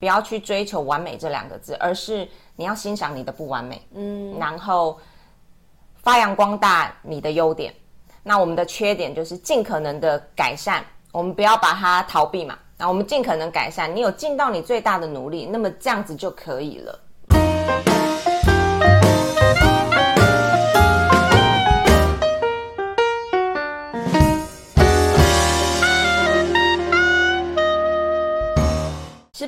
不要去追求完美这两个字，而是你要欣赏你的不完美，嗯，然后发扬光大你的优点。那我们的缺点就是尽可能的改善，我们不要把它逃避嘛。那我们尽可能改善，你有尽到你最大的努力，那么这样子就可以了。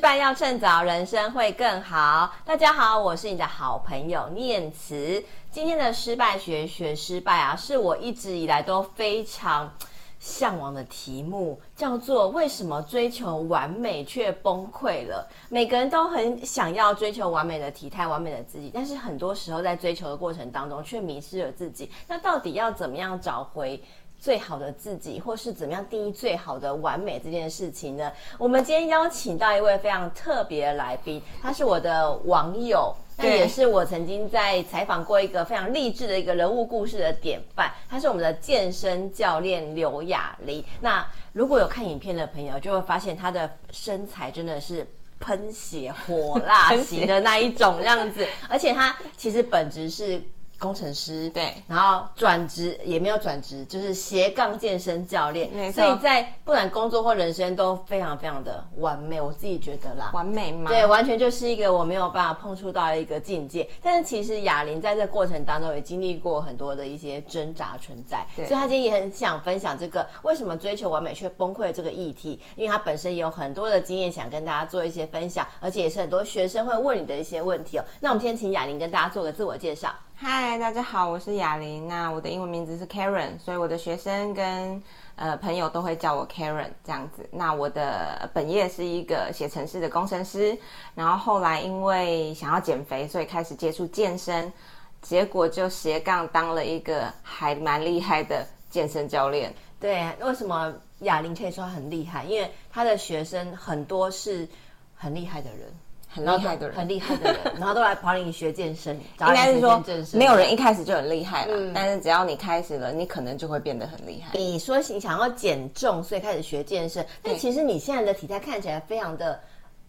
失败要趁早，人生会更好。大家好，我是你的好朋友念慈。今天的失败学学失败啊，是我一直以来都非常向往的题目，叫做“为什么追求完美却崩溃了？”每个人都很想要追求完美的体态、完美的自己，但是很多时候在追求的过程当中却迷失了自己。那到底要怎么样找回最好的自己，或是怎么样定义最好的完美这件事情呢？我们今天邀请到一位非常特别的来宾，他是我的网友，那也是我曾经在采访过一个非常励志的一个人物故事的典范。他是我们的健身教练刘雅琳。那如果有看影片的朋友，就会发现他的身材真的是喷血火辣型的那一种样子，而且他其实本质是。工程师对，然后转职也没有转职，就是斜杠健身教练，所以在不管工作或人生都非常非常的完美，我自己觉得啦，完美吗？对，完全就是一个我没有办法碰触到的一个境界。但是其实雅琳在这个过程当中也经历过很多的一些挣扎存在，所以她今天也很想分享这个为什么追求完美却崩溃的这个议题，因为她本身也有很多的经验想跟大家做一些分享，而且也是很多学生会问你的一些问题哦。那我们先请雅琳跟大家做个自我介绍。嗨，大家好，我是雅琳。那我的英文名字是 Karen，所以我的学生跟呃朋友都会叫我 Karen 这样子。那我的本业是一个写程式的工程师，然后后来因为想要减肥，所以开始接触健身，结果就斜杠当了一个还蛮厉害的健身教练。对，为什么雅琳可以说很厉害？因为她的学生很多是很厉害的人。很厉害的人，很厉害的人，然后都来跑你学健身。应该是说，没有人一开始就很厉害了，嗯，但是只要你开始了，你可能就会变得很厉害。你说你想要减重，所以开始学健身，但其实你现在的体态看起来非常的，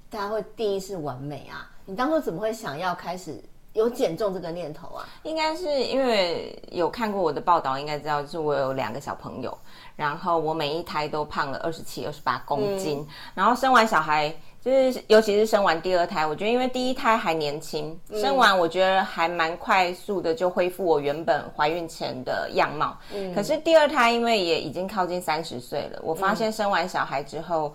大家会定义是完美啊。你当初怎么会想要开始有减重这个念头啊？应该是因为有看过我的报道，应该知道，就是我有两个小朋友，然后我每一胎都胖了二十七、二十八公斤，嗯，然后生完小孩。就是，尤其是生完第二胎，我觉得因为第一胎还年轻，生完我觉得还蛮快速的就恢复我原本怀孕前的样貌。嗯，可是第二胎因为也已经靠近三十岁了，我发现生完小孩之后，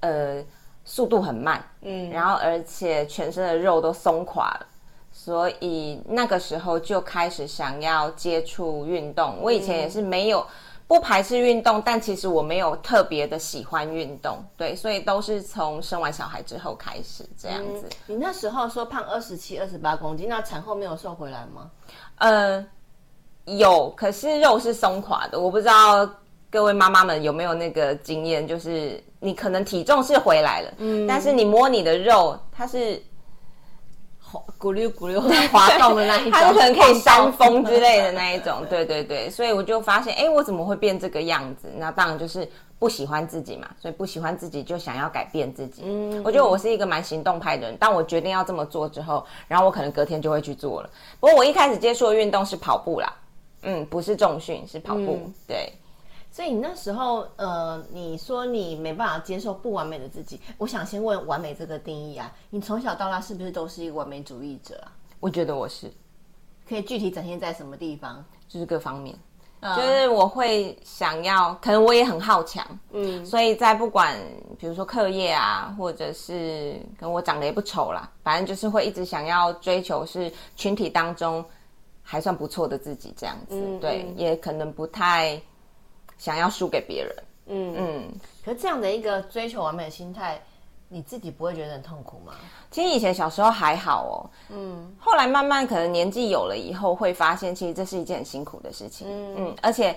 呃，速度很慢，嗯，然后而且全身的肉都松垮了，所以那个时候就开始想要接触运动。我以前也是没有。不排斥运动，但其实我没有特别的喜欢运动，对，所以都是从生完小孩之后开始这样子。嗯，你那时候说胖二十七、二十八公斤，那产后没有瘦回来吗？呃，有，可是肉是松垮的。我不知道各位妈妈们有没有那个经验，就是你可能体重是回来了，嗯，但是你摸你的肉，它是。咕溜咕溜滑动的那一种，它可能可以扇风之类的那一种，对对对，所以我就发现，哎，我怎么会变这个样子？那当然就是不喜欢自己嘛，所以不喜欢自己就想要改变自己。嗯，我觉得我是一个蛮行动派的人，当我决定要这么做之后，然后我可能隔天就会去做了。不过我一开始接触的运动是跑步啦，嗯，不是重训，是跑步，嗯、对。所以你那时候，呃，你说你没办法接受不完美的自己，我想先问完美这个定义啊，你从小到大是不是都是一个完美主义者啊？我觉得我是，可以具体展现在什么地方？就是各方面，嗯、就是我会想要，可能我也很好强，嗯，所以在不管比如说课业啊，或者是跟我长得也不丑啦，反正就是会一直想要追求是群体当中还算不错的自己这样子，嗯、对，也可能不太。想要输给别人，嗯。嗯，可是这样的一个追求完美的心态，你自己不会觉得很痛苦吗？其实以前小时候还好哦，嗯，后来慢慢可能年纪有了以后，会发现其实这是一件很辛苦的事情，嗯。嗯，而且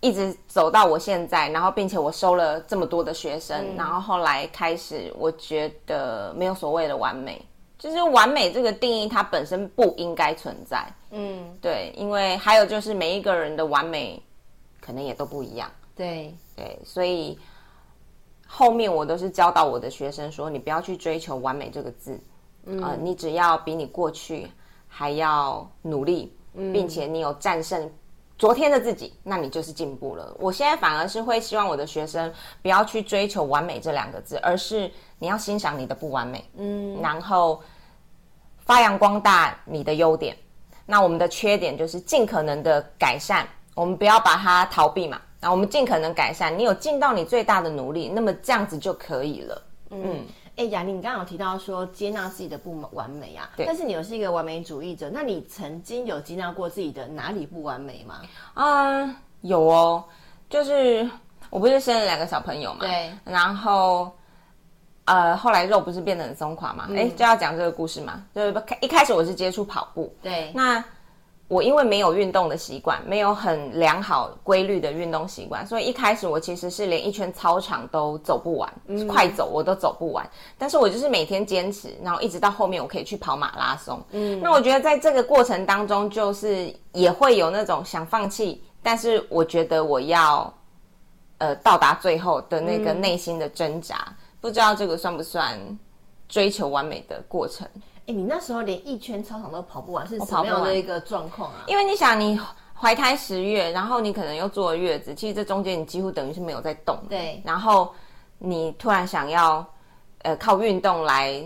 一直走到我现在，然后并且我收了这么多的学生，嗯，然后后来开始我觉得没有所谓的完美，就是完美这个定义它本身不应该存在，嗯，对，因为还有就是每一个人的完美。可能也都不一样，对。对，所以，后面我都是教导我的学生说，你不要去追求完美这个字，嗯、呃，你只要比你过去还要努力，并且你有战胜昨天的自己，那你就是进步了。我现在反而是会希望我的学生不要去追求完美这两个字，而是你要欣赏你的不完美，嗯，然后发扬光大你的优点。那我们的缺点就是尽可能的改善，我们不要把它逃避嘛。那我们尽可能改善，你有尽到你最大的努力，那么这样子就可以了。嗯，哎、欸，雅玲，你刚刚有提到说接纳自己的不完美啊，对。但是你又是一个完美主义者，那你曾经有接纳过自己的哪里不完美吗？啊、嗯，有哦，就是我不是生了两个小朋友嘛，对。然后，呃，后来肉不是变得很松垮嘛？哎、嗯，就要讲这个故事嘛。就是一开始我是接触跑步，对。那我因为没有运动的习惯，没有很良好规律的运动习惯，所以一开始我其实是连一圈操场都走不完，嗯、快走我都走不完。但是我就是每天坚持，然后一直到后面我可以去跑马拉松。嗯，那我觉得在这个过程当中，就是也会有那种想放弃，但是我觉得我要呃到达最后的那个内心的挣扎，嗯、不知道这个算不算追求完美的过程。哎，你那时候连一圈操场都跑不完，是什么样的一个状况啊？因为你想，你怀胎十月，然后你可能又坐了月子，其实这中间你几乎等于是没有在动。对。然后你突然想要，呃，靠运动来，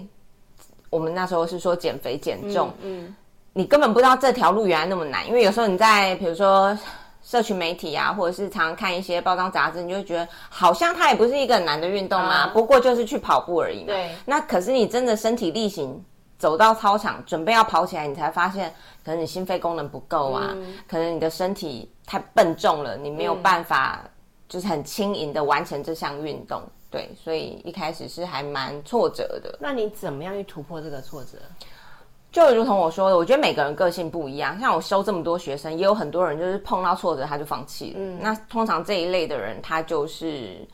我们那时候是说减肥减重。嗯。嗯，你根本不知道这条路原来那么难，因为有时候你在比如说社群媒体啊，或者是常常看一些包装杂志，你就会觉得好像它也不是一个很难的运动嘛，嗯、不过就是去跑步而已嘛。对。那可是你真的身体力行。走到操场准备要跑起来，你才发现可能你心肺功能不够啊，嗯、可能你的身体太笨重了，你没有办法就是很轻盈的完成这项运动。对，所以一开始是还蛮挫折的。那你怎么样去突破这个挫折？就如同我说的，我觉得每个人个性不一样。像我收这么多学生，也有很多人就是碰到挫折他就放弃了。嗯，那通常这一类的人，他就是。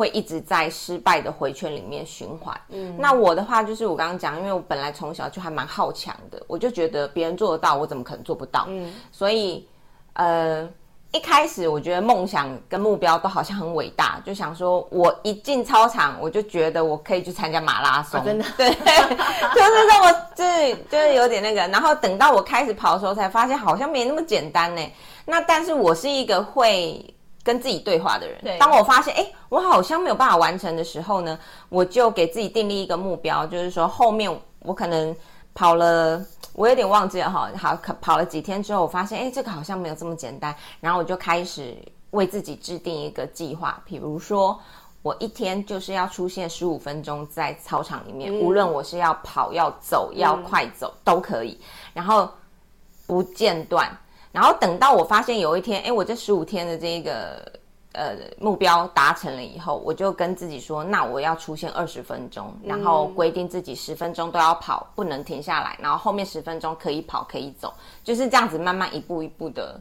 会一直在失败的回圈里面循环。嗯，那我的话就是我刚刚讲，因为我本来从小就还蛮好强的，我就觉得别人做得到，我怎么可能做不到？嗯，所以呃，一开始我觉得梦想跟目标都好像很伟大，就想说我一进操场，我就觉得我可以去参加马拉松，啊、真的，对，就是这么，就是就是有点那个。然后等到我开始跑的时候，才发现好像没那么简单呢。那但是我是一个会。跟自己对话的人，对，当我发现，哎，我好像没有办法完成的时候呢，我就给自己订立一个目标，就是说后面我可能跑了，我有点忘记了哈，好可，跑了几天之后，我发现，哎，这个好像没有这么简单，然后我就开始为自己制定一个计划，比如说我一天就是要出现十五分钟在操场里面，嗯、无论我是要跑、要走、要快走、嗯、都可以，然后不间断。然后等到我发现有一天，哎，我这十五天的这个呃目标达成了以后，我就跟自己说，那我要出现二十分钟，然后规定自己十分钟都要跑，不能停下来，然后后面十分钟可以跑可以走，就是这样子慢慢一步一步的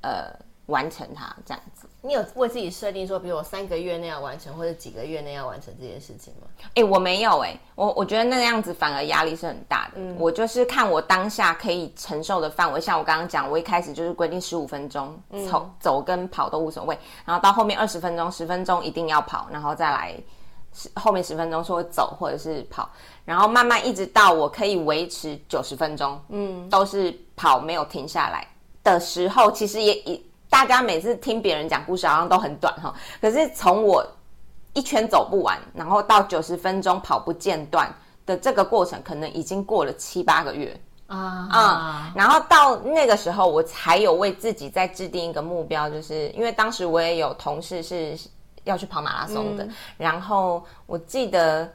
呃完成它，这样子。你有为自己设定说，比如我三个月内要完成，或者几个月内要完成这件事情吗？哎、欸，我没有哎、欸，我我觉得那个样子反而压力是很大的。嗯，我就是看我当下可以承受的范围，像我刚刚讲，我一开始就是规定十五分钟，走、嗯、走跟跑都无所谓，然后到后面二十分钟，十分钟一定要跑，然后再来十后面十分钟说走或者是跑，然后慢慢一直到我可以维持九十分钟，嗯，都是跑没有停下来的时候，其实也也。大家每次听别人讲故事好像都很短哈，可是从我一圈走不完，然后到九十分钟跑不间断的这个过程，可能已经过了七八个月啊啊！然后到那个时候，我才有为自己再制定一个目标，就是因为当时我也有同事是要去跑马拉松的，嗯、然后我记得。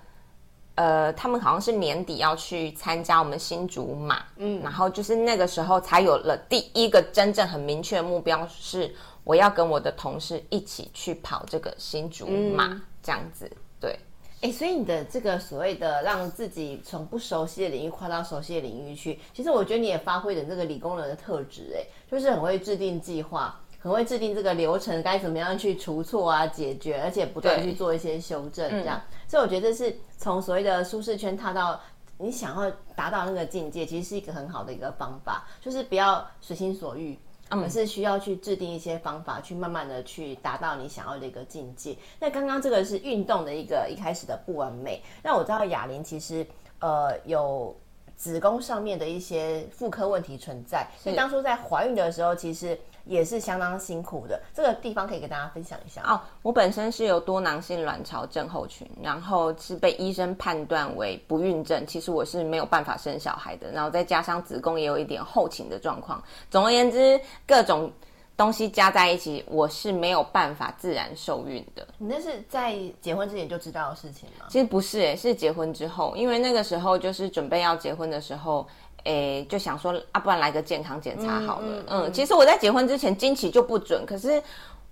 呃，他们好像是年底要去参加我们新竹马，嗯，然后就是那个时候才有了第一个真正很明确的目标，是我要跟我的同事一起去跑这个新竹马，嗯、这样子，对，哎，所以你的这个所谓的让自己从不熟悉的领域跨到熟悉的领域去，其实我觉得你也发挥了这个理工人的特质，哎，就是很会制定计划。很会制定这个流程，该怎么样去除错啊、解决，而且不断去做一些修正，这样。嗯、所以我觉得是从所谓的舒适圈踏到你想要达到那个境界，其实是一个很好的一个方法，就是不要随心所欲，嗯、而是需要去制定一些方法，去慢慢的去达到你想要的一个境界。那刚刚这个是运动的一个一开始的不完美。那我知道哑铃其实呃有。子宫上面的一些妇科问题存在，所以当初在怀孕的时候，其实也是相当辛苦的。这个地方可以跟大家分享一下哦。我本身是有多囊性卵巢症候群，然后是被医生判断为不孕症，其实我是没有办法生小孩的。然后再加上子宫也有一点后倾的状况，总而言之，各种。东西加在一起，我是没有办法自然受孕的。你那是在结婚之前就知道的事情吗？其实不是、诶，是结婚之后，因为那个时候就是准备要结婚的时候，诶、欸，就想说啊，不然来个健康检查好了。嗯，嗯，嗯，其实我在结婚之前经期就不准，可是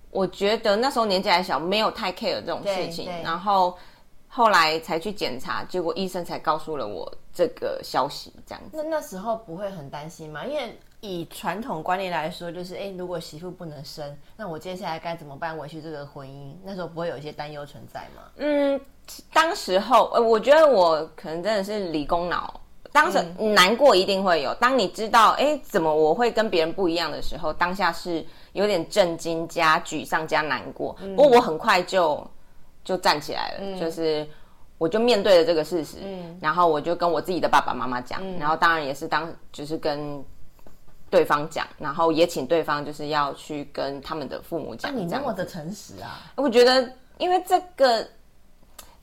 我觉得那时候年纪还小，没有太 care 这种事情。然后后来才去检查，结果医生才告诉了我这个消息，这样子。那那时候不会很担心吗？因为以传统观念来说，就是哎，如果媳妇不能生，那我接下来该怎么办维系这个婚姻？那时候不会有一些担忧存在吗？嗯，当时候，呃，我觉得我可能真的是理工脑，当时难过一定会有。当你知道，哎，怎么我会跟别人不一样的时候，当下是有点震惊加沮丧加难过。嗯，不过我很快就就站起来了，嗯，就是我就面对了这个事实，嗯，然后我就跟我自己的爸爸妈妈讲，嗯，然后当然也是当就是跟。对方讲，然后也请对方就是要去跟他们的父母讲。啊、你那么的诚实啊！我觉得，因为这个，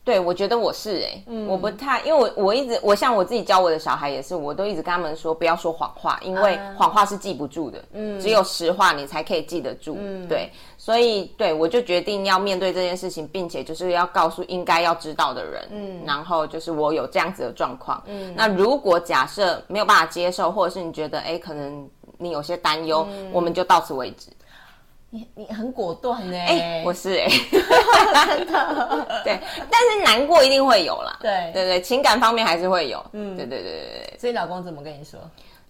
对我觉得我是哎、欸，嗯，我不太，因为我我一直，我像我自己教我的小孩也是，我都一直跟他们说不要说谎话，因为谎话是记不住的，嗯，只有实话你才可以记得住，嗯，对，所以对我就决定要面对这件事情，并且就是要告诉应该要知道的人，嗯，然后就是我有这样子的状况，嗯，那如果假设没有办法接受，或者是你觉得哎可能。你有些担忧、嗯，我们就到此为止。你你很果断呢？哎、欸，我是哎、欸，真的 对，但是难过一定会有啦。对对对，情感方面还是会有。嗯，对对对对对。所以老公怎么跟你说？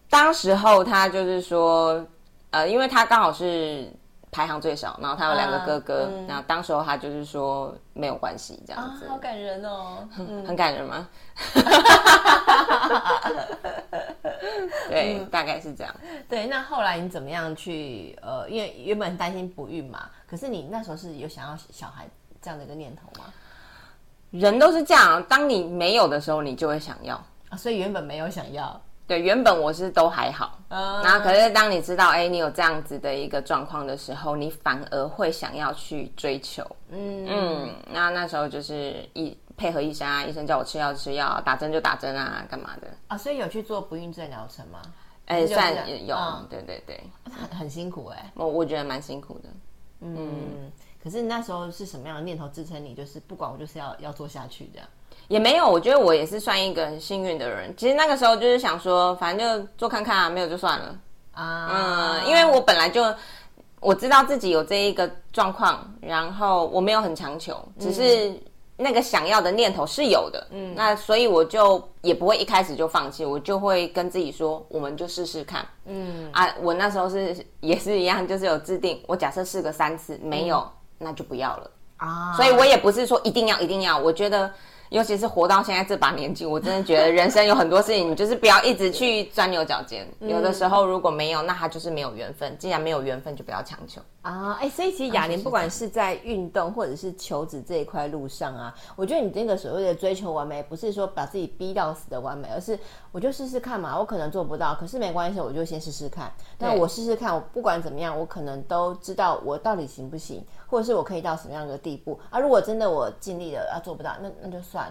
当时候他就是说，呃，因为他刚好是。排行最少，然后他有两个哥哥，啊嗯、然后当时候他就是说没有关系这样子，啊、好感人哦，嗯、很感人吗？对、嗯，大概是这样。对，那后来你怎么样去？呃，因为原本担心不孕嘛，可是你那时候是有想要小孩这样的一个念头吗？人都是这样，当你没有的时候，你就会想要啊，所以原本没有想要。对，原本我是都还好，嗯，然后可是当你知道，哎，你有这样子的一个状况的时候，你反而会想要去追求，嗯嗯，那那时候就是一配合医生啊，医生叫我吃药吃药，打针就打针啊，干嘛的啊？所以有去做不孕症疗程吗？哎，算有，嗯，对对对，很很辛苦哎、欸，我我觉得蛮辛苦的，嗯，嗯，可是那时候是什么样的念头支撑你？就是不管我就是要要做下去这样。也没有，我觉得我也是算一个很幸运的人。其实那个时候就是想说，反正就做看看啊，没有就算了啊。嗯，因为我本来就我知道自己有这一个状况，然后我没有很强求，只是那个想要的念头是有的。嗯，那所以我就也不会一开始就放弃，我就会跟自己说，我们就试试看。嗯啊，我那时候是也是一样，就是有制定，我假设试个三次没有，嗯，那就不要了啊。所以我也不是说一定要一定要，我觉得。尤其是活到现在这把年纪，我真的觉得人生有很多事情，你就是不要一直去钻牛角尖。有的时候如果没有，那他就是没有缘分。既然没有缘分，就不要强求啊！哎、欸，所以其实雅玲不管是在运动或者是求职这一块路上啊，我觉得你这个所谓的追求完美，不是说把自己逼到死的完美，而是我就试试看嘛。我可能做不到，可是没关系，我就先试试看。那我试试看，我不管怎么样，我可能都知道我到底行不行，或者是我可以到什么样的地步啊？如果真的我尽力了，啊做不到，那那就算。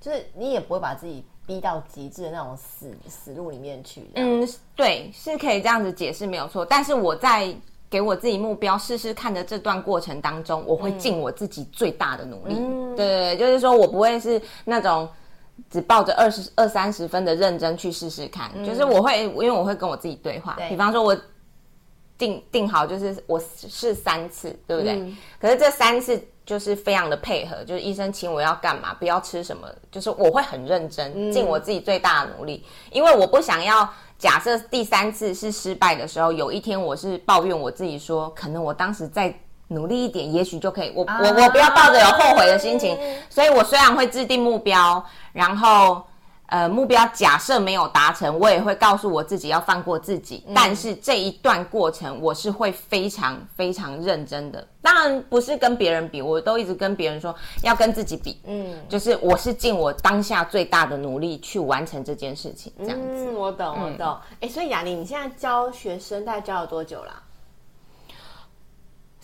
就是你也不会把自己逼到极致的那种死死路里面去。嗯，对，是可以这样子解释没有错。但是我在给我自己目标试试看的这段过程当中，我会尽我自己最大的努力。嗯、对，就是说我不会是那种只抱着二十二三十分的认真去试试看。嗯、就是我会，因为我会跟我自己对话。对，比方说我定定好，就是我试三次，对不对？嗯、可是这三次。就是非常的配合，就是医生请我要干嘛，不要吃什么，就是我会很认真，尽我自己最大的努力，嗯、因为我不想要假设第三次是失败的时候，有一天我是抱怨我自己说，可能我当时再努力一点，也许就可以。我、啊、我我不要抱着有后悔的心情，所以我虽然会制定目标，然后呃，目标假设没有达成，我也会告诉我自己要放过自己。嗯、但是这一段过程，我是会非常非常认真的。当然不是跟别人比，我都一直跟别人说要跟自己比。嗯，就是我是尽我当下最大的努力去完成这件事情。这样子，嗯、我懂，我懂。哎、嗯，所以雅玲，你现在教学生大概教了多久啦？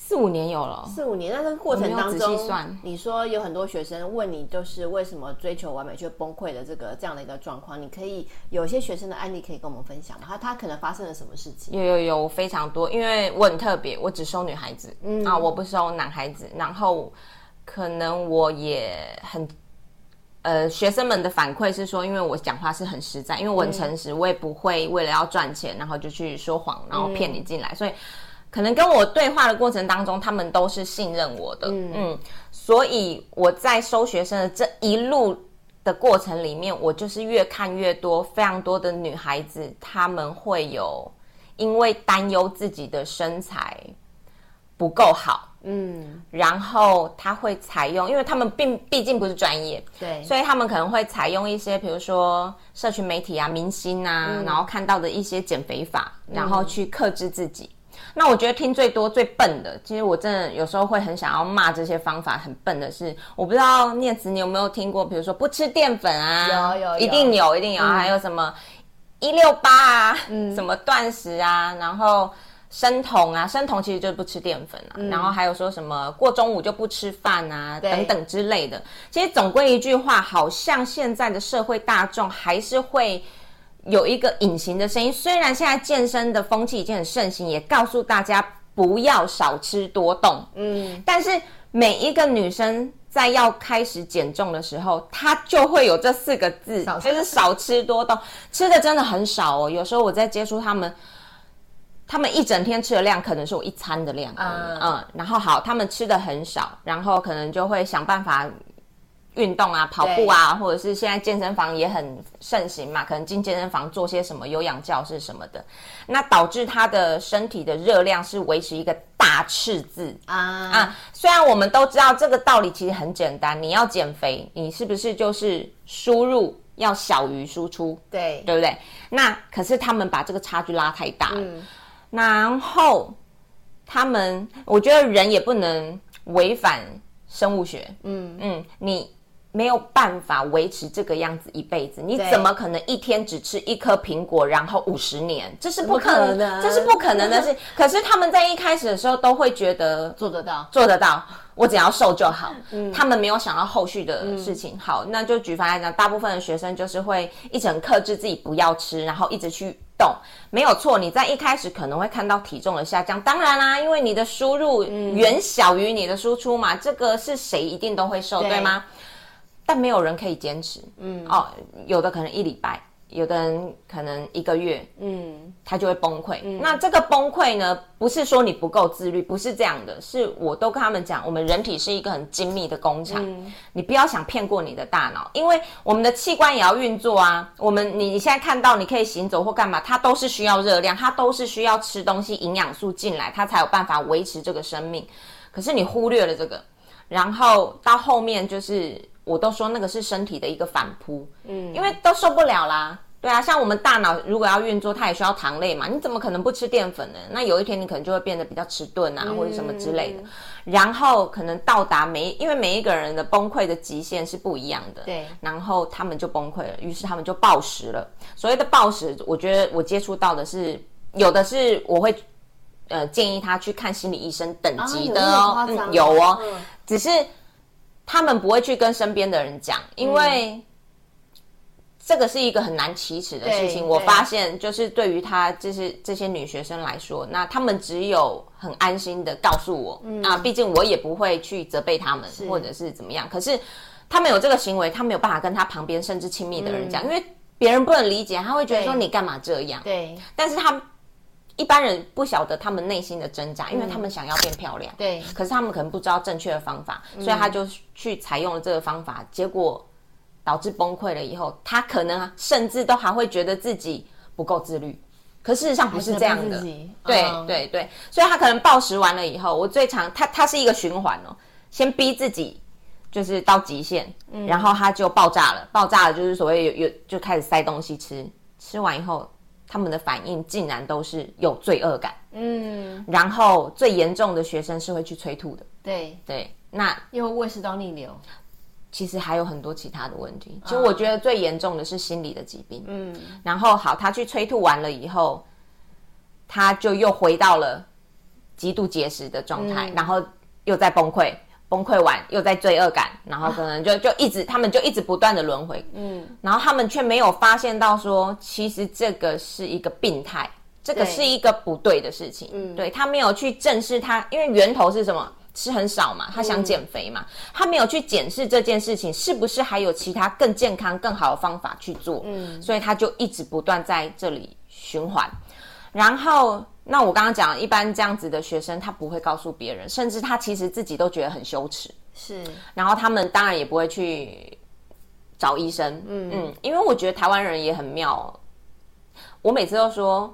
四五年有了，四五年。那这个过程当中，你说有很多学生问你，就是为什么追求完美却崩溃的这个这样的一个状况，你可以有一些学生的案例可以跟我们分享吗？他他可能发生了什么事情？有有有非常多，因为我很特别，我只收女孩子，嗯啊，我不收男孩子。然后可能我也很，呃，学生们的反馈是说，因为我讲话是很实在，因为我很诚实，嗯、我也不会为了要赚钱，然后就去说谎，然后骗你进来，嗯、所以。可能跟我对话的过程当中，他们都是信任我的，嗯，嗯，所以我在收学生的这一路的过程里面，我就是越看越多，非常多的女孩子，她们会有因为担忧自己的身材不够好，嗯，然后她会采用，因为他们并毕竟不是专业，对，所以他们可能会采用一些，比如说社群媒体啊、明星啊，嗯，然后看到的一些减肥法，然后去克制自己。那我觉得听最多最笨的，其实我真的有时候会很想要骂这些方法很笨的是，我不知道念慈你有没有听过，比如说不吃淀粉啊，有有，有一定有一定有，嗯、还有什么一六八啊，嗯、什么断食啊，然后生酮啊，生酮其实就是不吃淀粉啊，嗯、然后还有说什么过中午就不吃饭啊，等等之类的。其实总归一句话，好像现在的社会大众还是会。有一个隐形的声音，虽然现在健身的风气已经很盛行，也告诉大家不要少吃多动，嗯，但是每一个女生在要开始减重的时候，她就会有这四个字，就是少吃多动，吃的真的很少哦。有时候我在接触他们，他们一整天吃的量可能是我一餐的量，嗯嗯，然后好，他们吃的很少，然后可能就会想办法。运动啊，跑步啊，或者是现在健身房也很盛行嘛，可能进健身房做些什么有氧教室什么的，那导致他的身体的热量是维持一个大赤字啊啊！虽然我们都知道这个道理其实很简单，你要减肥，你是不是就是输入要小于输出？对，对不对？那可是他们把这个差距拉太大了，嗯、然后他们，我觉得人也不能违反生物学，嗯嗯，你。没有办法维持这个样子一辈子，你怎么可能一天只吃一颗苹果，然后五十年？这是不可能的，这是不可能的事。可是他们在一开始的时候都会觉得做得到，做得到，我只要瘦就好。嗯，他们没有想到后续的事情。好，那就举凡来讲，大部分的学生就是会一直很克制自己不要吃，然后一直去动。没有错，你在一开始可能会看到体重的下降。当然啦，因为你的输入远小于你的输出嘛，这个是谁一定都会瘦，对吗？但没有人可以坚持，嗯哦，有的可能一礼拜，有的人可能一个月，嗯，他就会崩溃。嗯、那这个崩溃呢，不是说你不够自律，不是这样的，是我都跟他们讲，我们人体是一个很精密的工厂，嗯、你不要想骗过你的大脑，因为我们的器官也要运作啊。我们你你现在看到你可以行走或干嘛，它都是需要热量，它都是需要吃东西，营养素进来，它才有办法维持这个生命。可是你忽略了这个，然后到后面就是。我都说那个是身体的一个反扑，嗯，因为都受不了啦，对啊，像我们大脑如果要运作，它也需要糖类嘛，你怎么可能不吃淀粉呢？那有一天你可能就会变得比较迟钝啊，嗯、或者什么之类的，然后可能到达每，因为每一个人的崩溃的极限是不一样的，对，然后他们就崩溃了，于是他们就暴食了。所谓的暴食，我觉得我接触到的是有的是我会呃建议他去看心理医生等级的哦，嗯，有哦，嗯、只是。他们不会去跟身边的人讲，因为这个是一个很难启齿的事情。我发现，就是对于他就是这些女学生来说，那他们只有很安心的告诉我，嗯、啊，毕竟我也不会去责备他们，或者是怎么样。可是他们有这个行为，他没有办法跟他旁边甚至亲密的人讲，嗯、因为别人不能理解，他会觉得说你干嘛这样？对，但是他。一般人不晓得他们内心的挣扎，因为他们想要变漂亮，嗯、对，可是他们可能不知道正确的方法，嗯、所以他就去采用了这个方法，结果导致崩溃了。以后他可能甚至都还会觉得自己不够自律，可事实上不是这样的。对、嗯、对对，所以他可能暴食完了以后，我最常他他是一个循环哦，先逼自己。就是到极限，嗯、然后他就爆炸了。爆炸了就是所谓有有就开始塞东西吃，吃完以后他们的反应竟然都是有罪恶感。嗯，然后最严重的学生是会去催吐的。对对，那因为胃食道逆流。其实还有很多其他的问题。其实我觉得最严重的是心理的疾病。嗯，然后好，他去催吐完了以后，他就又回到了极度节食的状态，嗯、然后又在崩溃。崩溃完又在罪恶感，然后可能就就一直他们就一直不断的轮回，嗯，然后他们却没有发现到说，其实这个是一个病态，这个是一个不对的事情，嗯，对，他没有去正视他，因为源头是什么？吃很少嘛，他想减肥嘛，他没有去检视这件事情是不是还有其他更健康、更好的方法去做，嗯，所以他就一直不断在这里循环，然后。那我刚刚讲，一般这样子的学生，他不会告诉别人，甚至他其实自己都觉得很羞耻。是，然后他们当然也不会去找医生。嗯嗯，因为我觉得台湾人也很妙。我每次都说，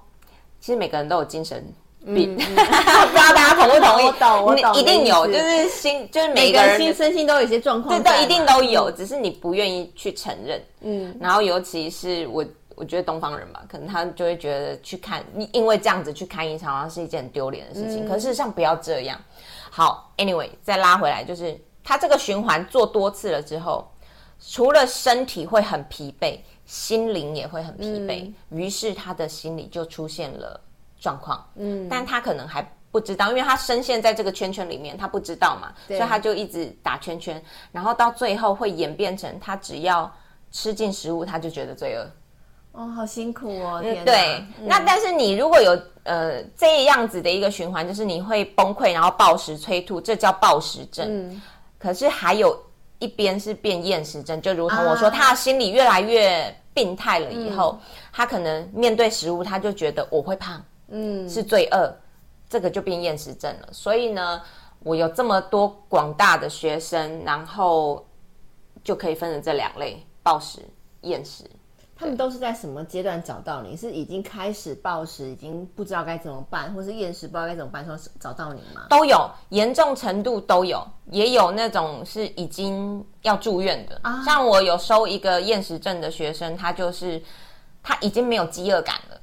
其实每个人都有精神病，嗯、不知道大家同不同意？我懂，我懂，一定有，就是心，就是每个人心身心都有一些状况，对，都一定都有，嗯、只是你不愿意去承认。嗯，然后尤其是我。我觉得东方人吧，可能他就会觉得去看，因为这样子去看一场，好像是一件很丢脸的事情。嗯、可事实上不要这样。好，Anyway，再拉回来，就是他这个循环做多次了之后，除了身体会很疲惫，心灵也会很疲惫。嗯、于是他的心里就出现了状况。嗯，但他可能还不知道，因为他深陷在这个圈圈里面，他不知道嘛，所以他就一直打圈圈，然后到最后会演变成他只要吃进食物，他就觉得罪恶。哦，好辛苦哦！嗯，对。嗯、那但是你如果有呃这样子的一个循环，就是你会崩溃，然后暴食催吐，这叫暴食症。嗯。可是还有一边是变厌食症，就如同我说，啊、他的心理越来越病态了以后，嗯、他可能面对食物，他就觉得我会胖，嗯，是罪恶，这个就变厌食症了。所以呢，我有这么多广大的学生，然后就可以分成这两类：暴食、厌食。他们都是在什么阶段找到你？是已经开始暴食，已经不知道该怎么办，或是厌食不知道该怎么办，说找到你吗？都有，严重程度都有，也有那种是已经要住院的。啊、像我有收一个厌食症的学生，他就是他已经没有饥饿感了。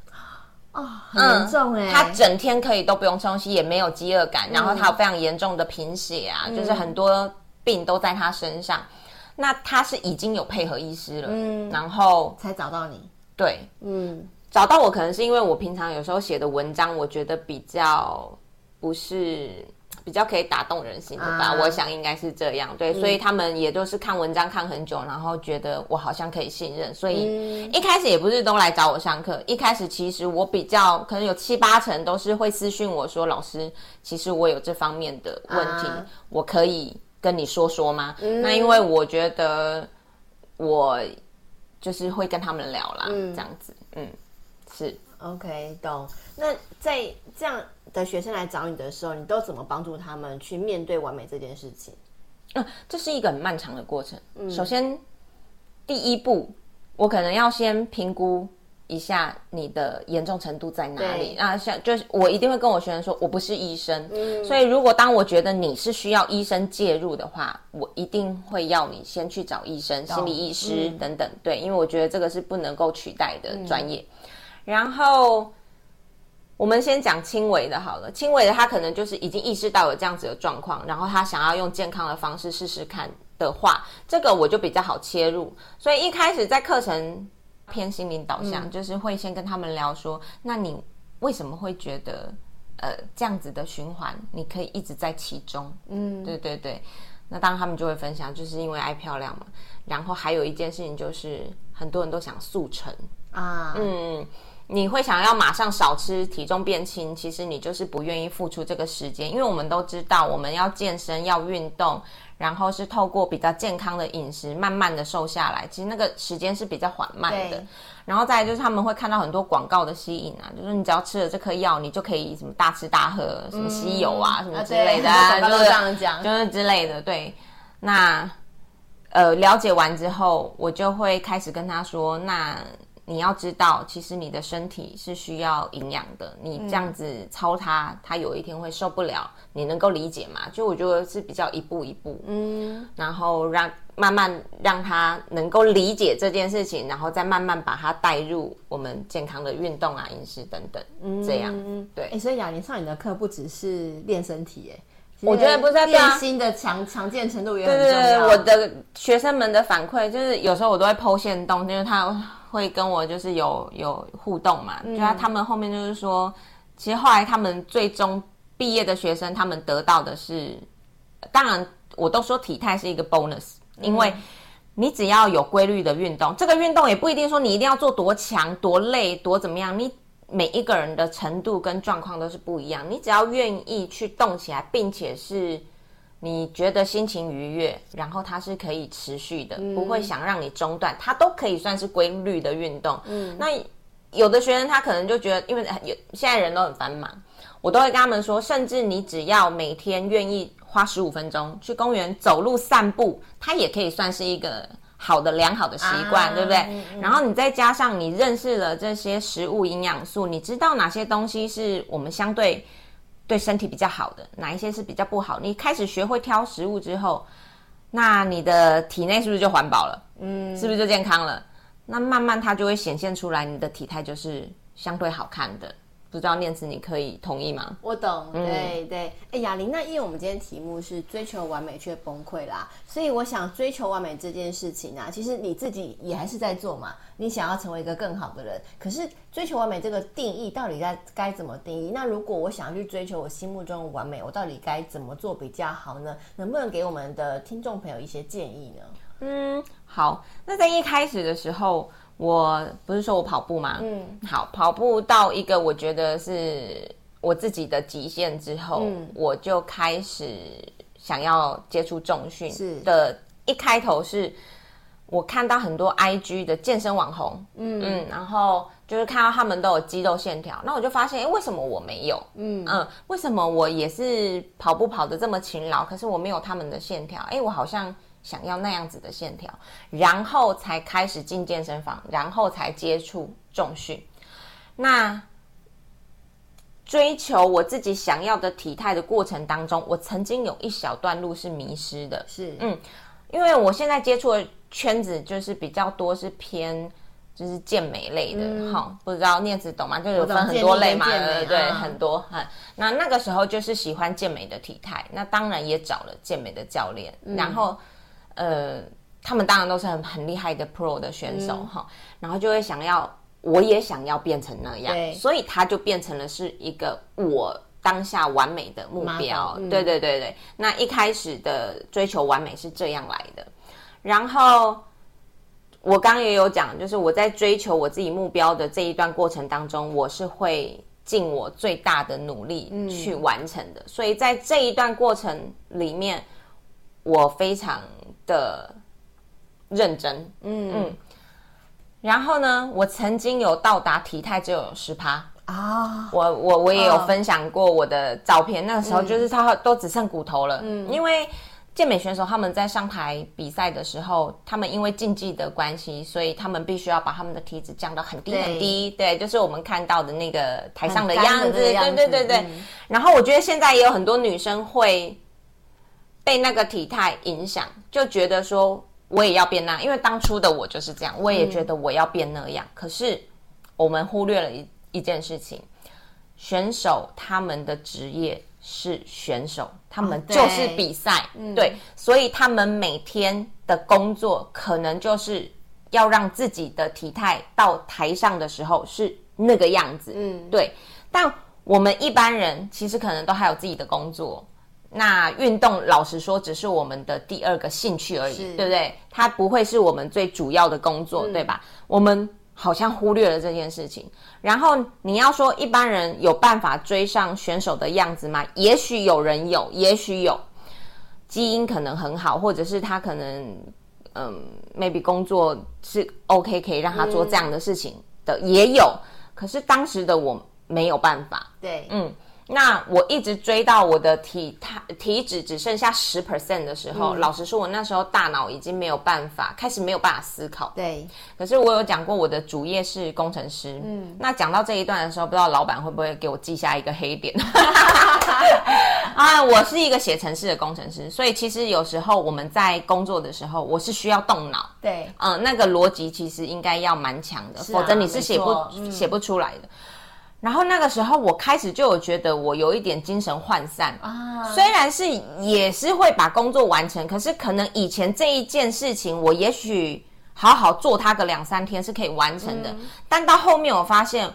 哦，很严重哎、欸！他整天可以都不用吃东西，也没有饥饿感，嗯、然后他有非常严重的贫血啊，嗯、就是很多病都在他身上。那他是已经有配合医师了，嗯，然后才找到你，对，嗯，找到我可能是因为我平常有时候写的文章，我觉得比较不是比较可以打动人心的吧，啊、我想应该是这样，对，嗯、所以他们也都是看文章看很久，然后觉得我好像可以信任，所以一开始也不是都来找我上课，一开始其实我比较可能有七八成都是会私讯我说，老师，其实我有这方面的问题，啊、我可以。跟你说说吗？嗯、那因为我觉得我就是会跟他们聊啦，嗯、这样子，嗯，是 OK，懂。那在这样的学生来找你的时候，你都怎么帮助他们去面对完美这件事情？嗯，这是一个很漫长的过程。嗯、首先，第一步，我可能要先评估。一下你的严重程度在哪里？对啊，像就是我一定会跟我学生说，我不是医生，嗯，所以如果当我觉得你是需要医生介入的话，我一定会要你先去找医生、心理医师等等，嗯、对，因为我觉得这个是不能够取代的专业。嗯、然后我们先讲轻微的好了，轻微的他可能就是已经意识到有这样子的状况，然后他想要用健康的方式试试看的话，这个我就比较好切入。所以一开始在课程。偏心灵导向，嗯、就是会先跟他们聊说，那你为什么会觉得，呃，这样子的循环，你可以一直在其中？嗯，对对对。那当然他们就会分享，就是因为爱漂亮嘛。然后还有一件事情就是，很多人都想速成啊。嗯，你会想要马上少吃，体重变轻，其实你就是不愿意付出这个时间，因为我们都知道，我们要健身，要运动。然后是透过比较健康的饮食，慢慢的瘦下来。其实那个时间是比较缓慢的。然后再来就是他们会看到很多广告的吸引啊，就是你只要吃了这颗药，你就可以什么大吃大喝，什么吸油啊，嗯、什么之类的，啊、就是这样讲，就是之类的。对，那呃了解完之后，我就会开始跟他说，那你要知道，其实你的身体是需要营养的。你这样子操它，它有一天会受不了。你能够理解吗？就我觉得是比较一步一步，嗯，然后让慢慢让他能够理解这件事情，然后再慢慢把它带入我们健康的运动啊、饮食等等，嗯，这样对。哎，所以雅玲上你的课不只是练身体，哎，我觉得不是在练心的强强健程度也很重要。对对对，我的学生们的反馈就是有时候我都会 po 限动，因为他。会跟我就是有有互动嘛，嗯、就他他们后面就是说，其实后来他们最终毕业的学生，他们得到的是，当然我都说体态是一个 bonus，因为你只要有规律的运动，这个运动也不一定说你一定要做多强、多累、多怎么样，你每一个人的程度跟状况都是不一样，你只要愿意去动起来，并且是。你觉得心情愉悦，然后它是可以持续的，嗯、不会想让你中断，它都可以算是规律的运动。嗯，那有的学生他可能就觉得，因为有现在人都很繁忙，我都会跟他们说，甚至你只要每天愿意花十五分钟去公园走路散步，它也可以算是一个好的良好的习惯，啊、对不对？嗯嗯、然后你再加上你认识了这些食物营养素，你知道哪些东西是我们相对。对身体比较好的，哪一些是比较不好？你开始学会挑食物之后，那你的体内是不是就环保了？嗯，是不是就健康了？那慢慢它就会显现出来，你的体态就是相对好看的。不知道念慈，你可以同意吗？我懂，对对。哎，雅玲，那因为我们今天题目是追求完美却崩溃啦，所以我想追求完美这件事情啊，其实你自己也还是在做嘛。你想要成为一个更好的人，可是追求完美这个定义到底该该怎么定义？那如果我想要去追求我心目中的完美，我到底该怎么做比较好呢？能不能给我们的听众朋友一些建议呢？嗯，好。那在一开始的时候。我不是说我跑步吗？嗯，好，跑步到一个我觉得是我自己的极限之后，嗯，我就开始想要接触重训。是的，一开头是我看到很多 IG 的健身网红，嗯嗯，然后就是看到他们都有肌肉线条，那我就发现，诶，为什么我没有？嗯嗯，为什么我也是跑步跑得这么勤劳，可是我没有他们的线条？哎，我好像。想要那样子的线条，然后才开始进健身房，然后才接触重训。那追求我自己想要的体态的过程当中，我曾经有一小段路是迷失的。是，嗯，因为我现在接触的圈子就是比较多是偏就是健美类的，哈、嗯，不知道念子懂吗？就有分很多类嘛，对对，啊、很多。很，那那个时候就是喜欢健美的体态，那当然也找了健美的教练，嗯、然后。呃，他们当然都是很很厉害的 pro 的选手哈，嗯、然后就会想要，我也想要变成那样，对所以他就变成了是一个我当下完美的目标。嗯、对对对对，那一开始的追求完美是这样来的。然后我刚刚也有讲，就是我在追求我自己目标的这一段过程当中，我是会尽我最大的努力去完成的。嗯、所以在这一段过程里面，我非常。的认真，嗯。嗯，然后呢，我曾经有到达体态只有十趴。啊，我我我也有分享过我的照片，哦、那个时候就是他都只剩骨头了，嗯，因为健美选手他们在上台比赛的时候，他们因为竞技的关系，所以他们必须要把他们的体脂降到很低很低，对，对，就是我们看到的那个台上的样子，对对对对，嗯、然后我觉得现在也有很多女生会。被那个体态影响，就觉得说我也要变那样，因为当初的我就是这样，我也觉得我要变那样。嗯、可是我们忽略了一一件事情，选手他们的职业是选手，他们就是比赛，对，所以他们每天的工作可能就是要让自己的体态到台上的时候是那个样子，嗯，对。但我们一般人其实可能都还有自己的工作。那运动，老实说，只是我们的第二个兴趣而已，是对不对？它不会是我们最主要的工作，嗯、对吧？我们好像忽略了这件事情。然后你要说一般人有办法追上选手的样子吗？也许有人有，也许有，基因可能很好，或者是他可能嗯，maybe 工作是 OK，可以让他做这样的事情的，嗯、也有。可是当时的我没有办法，对，嗯。那我一直追到我的体态体脂只剩下十 percent 的时候，嗯、老实说，我那时候大脑已经没有办法，开始没有办法思考。对。可是我有讲过，我的主业是工程师。嗯。那讲到这一段的时候，不知道老板会不会给我记下一个黑点？啊，我是一个写程式的工程师，所以其实有时候我们在工作的时候，我是需要动脑。对。嗯，那个逻辑其实应该要蛮强的，啊、否则你是写不写、嗯、不出来的。然后那个时候，我开始就有觉得我有一点精神涣散啊。虽然是也是会把工作完成，可是可能以前这一件事情，我也许好好做它个两三天是可以完成的。嗯、但到后面我发现，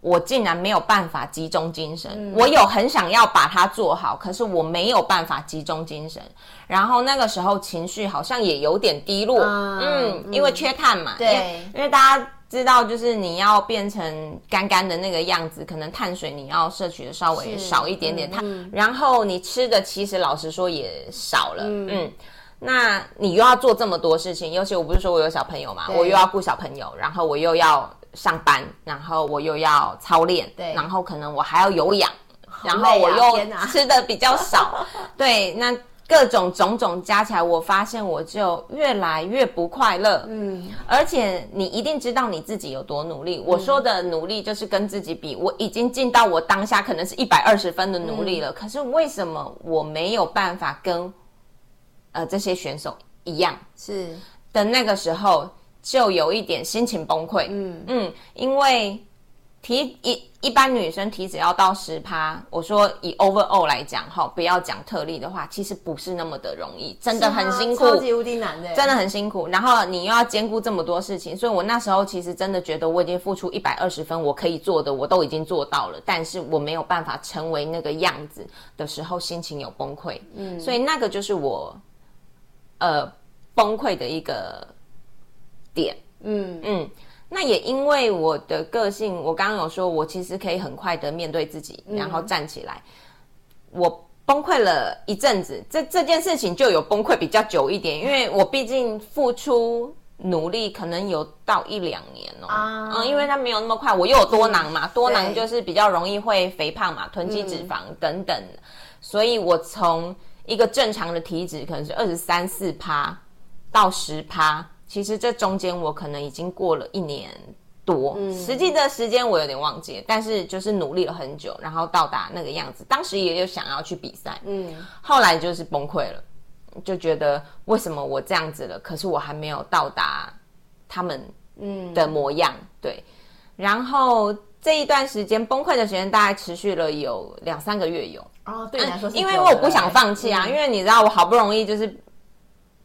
我竟然没有办法集中精神。嗯、我有很想要把它做好，可是我没有办法集中精神。然后那个时候情绪好像也有点低落。啊、嗯，因为缺碳嘛。对，因为大家。知道就是你要变成干干的那个样子，可能碳水你要摄取的稍微少一点点，它、嗯，然后你吃的其实老实说也少了，嗯，嗯，那你又要做这么多事情，尤其我不是说我有小朋友嘛，我又要顾小朋友，然后我又要上班，然后我又要操练，对，然后可能我还要有氧，啊、然后我又吃的比较少，对，那。各种种种加起来，我发现我就越来越不快乐。嗯，而且你一定知道你自己有多努力。嗯、我说的努力就是跟自己比，我已经尽到我当下可能是一百二十分的努力了。嗯、可是为什么我没有办法跟呃这些选手一样？是的那个时候就有一点心情崩溃。嗯嗯，因为。体一一般女生体脂要到十趴，我说以 overall 来讲哈，不要讲特例的话，其实不是那么的容易，真的很辛苦，超级无敌难的，真的很辛苦。然后你又要兼顾这么多事情，所以我那时候其实真的觉得我已经付出一百二十分，我可以做的我都已经做到了，但是我没有办法成为那个样子的时候，心情有崩溃。嗯，所以那个就是我呃崩溃的一个点。嗯嗯。嗯那也因为我的个性，我刚刚有说，我其实可以很快的面对自己，然后站起来。嗯、我崩溃了一阵子，这这件事情就有崩溃比较久一点，因为 我毕竟付出努力，可能有到一两年哦。啊、嗯，因为它没有那么快，我又有多囊嘛，嗯、多囊就是比较容易会肥胖嘛，囤积脂肪等等，嗯、所以我从一个正常的体脂可能是二十三四趴到十趴。其实这中间我可能已经过了一年多，嗯、实际的时间我有点忘记，但是就是努力了很久，然后到达那个样子。当时也有想要去比赛，嗯，后来就是崩溃了，就觉得为什么我这样子了，可是我还没有到达他们嗯的模样，嗯、对。然后这一段时间崩溃的时间大概持续了有两三个月有哦，对你来说是、嗯，因为我不想放弃啊，嗯、因为你知道我好不容易就是。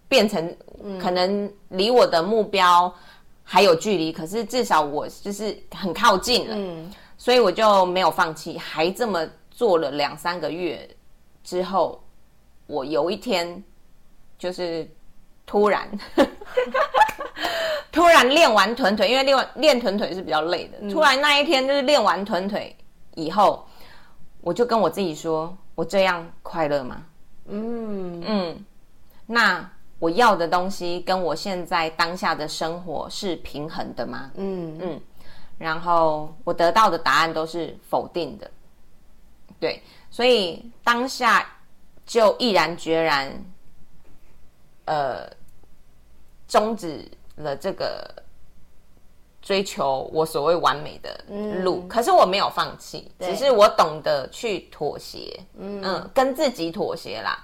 变成可能离我的目标还有距离，嗯、可是至少我就是很靠近了，嗯、所以我就没有放弃，还这么做了两三个月之后，我有一天就是突然 突然练完臀腿，因为练完练臀腿是比较累的，嗯、突然那一天就是练完臀腿以后，我就跟我自己说：我这样快乐吗？嗯嗯，那。我要的东西跟我现在当下的生活是平衡的吗？嗯。嗯，然后我得到的答案都是否定的，对，所以当下就毅然决然，呃，终止了这个追求我所谓完美的路。嗯、可是我没有放弃，只是我懂得去妥协，嗯，嗯，跟自己妥协啦，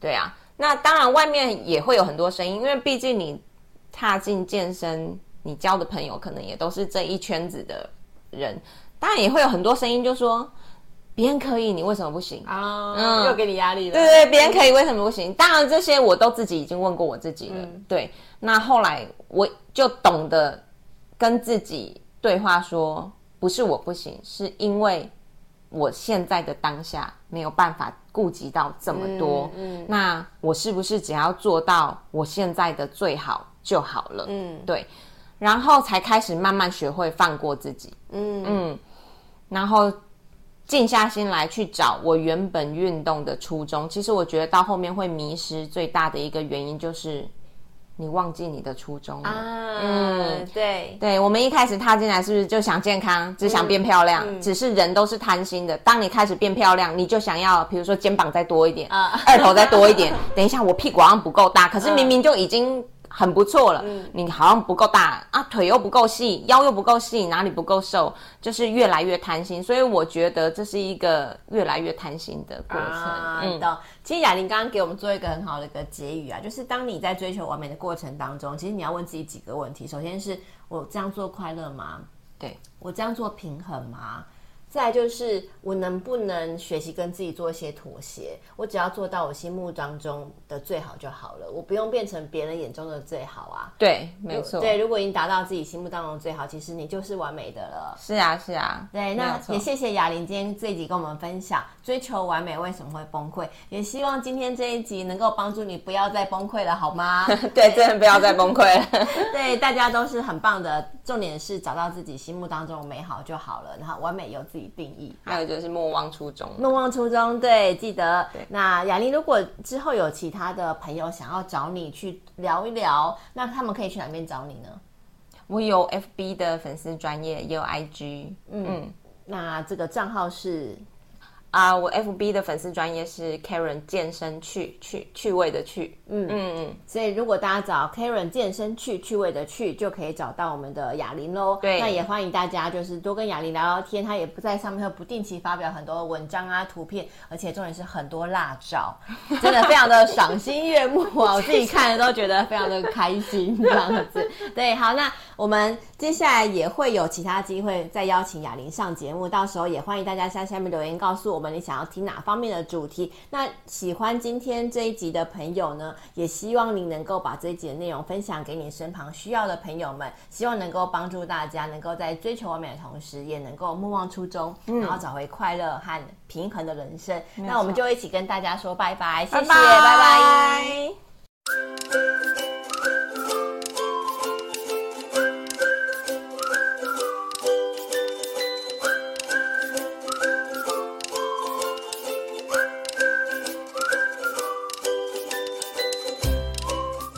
对啊。那当然，外面也会有很多声音，因为毕竟你踏进健身，你交的朋友可能也都是这一圈子的人。当然也会有很多声音，就说别人可以，你为什么不行啊？嗯，又给你压力了。对对，别人可以，为什么不行？当然这些我都自己已经问过我自己了。嗯、对，那后来我就懂得跟自己对话说，不是我不行，是因为我现在的当下没有办法。顾及到这么多，嗯，嗯，那我是不是只要做到我现在的最好就好了？嗯，对，然后才开始慢慢学会放过自己，嗯嗯，然后静下心来去找我原本运动的初衷。其实我觉得到后面会迷失，最大的一个原因就是你忘记你的初衷了啊。嗯，对对，我们一开始踏进来是不是就想健康，只想变漂亮？只是人都是贪心的。当你开始变漂亮，你就想要，比如说肩膀再多一点，啊、二头再多一点。等一下，我屁股好像不够大，可是明明就已经。很不错了，嗯，你好像不够大啊，腿又不够细，腰又不够细，哪里不够瘦，就是越来越贪心，所以我觉得这是一个越来越贪心的过程。啊、嗯，懂。其实雅玲刚刚给我们做一个很好的一个结语啊，就是当你在追求完美的过程当中，其实你要问自己几个问题。首先是我这样做快乐吗？对，我这样做平衡吗？再就是我能不能学习跟自己做一些妥协？我只要做到我心目当中的最好就好了，我不用变成别人眼中的最好啊。对，没错。对，如果已经达到自己心目当中的最好，其实你就是完美的了。是啊，是啊。对，那也谢谢雅玲今天这一集跟我们分享追求完美为什么会崩溃，也希望今天这一集能够帮助你不要再崩溃了，好吗？对，真的不要再崩溃了。对，大家都是很棒的，重点是找到自己心目当中的美好就好了，然后完美有自己定义，还有就是莫忘初衷。莫忘初衷，对，记得。那雅玲，如果之后有其他的朋友想要找你去聊一聊，那他们可以去哪边找你呢？我有 FB 的粉丝专业，也有 IG。嗯，嗯，那这个账号是。啊，我 FB 的粉丝专业是 Karen 健身趣趣趣味的趣，嗯嗯嗯，所以如果大家找 Karen 健身趣趣味的趣，就可以找到我们的雅玲喽。对，那也欢迎大家就是多跟雅玲聊聊天，她也不在上面会不定期发表很多文章啊、图片，而且重点是很多辣照，真的非常的赏心悦目啊！我自己看了都觉得非常的开心这样子。对，好，那我们接下来也会有其他机会再邀请雅玲上节目，到时候也欢迎大家在下面留言告诉我。我们你想要听哪方面的主题？那喜欢今天这一集的朋友呢，也希望您能够把这一集的内容分享给你身旁需要的朋友们，希望能够帮助大家能够在追求完美的同时，也能够莫忘初衷，嗯、然后找回快乐和平衡的人生。嗯、那我们就一起跟大家说拜拜，谢谢，拜拜。拜拜。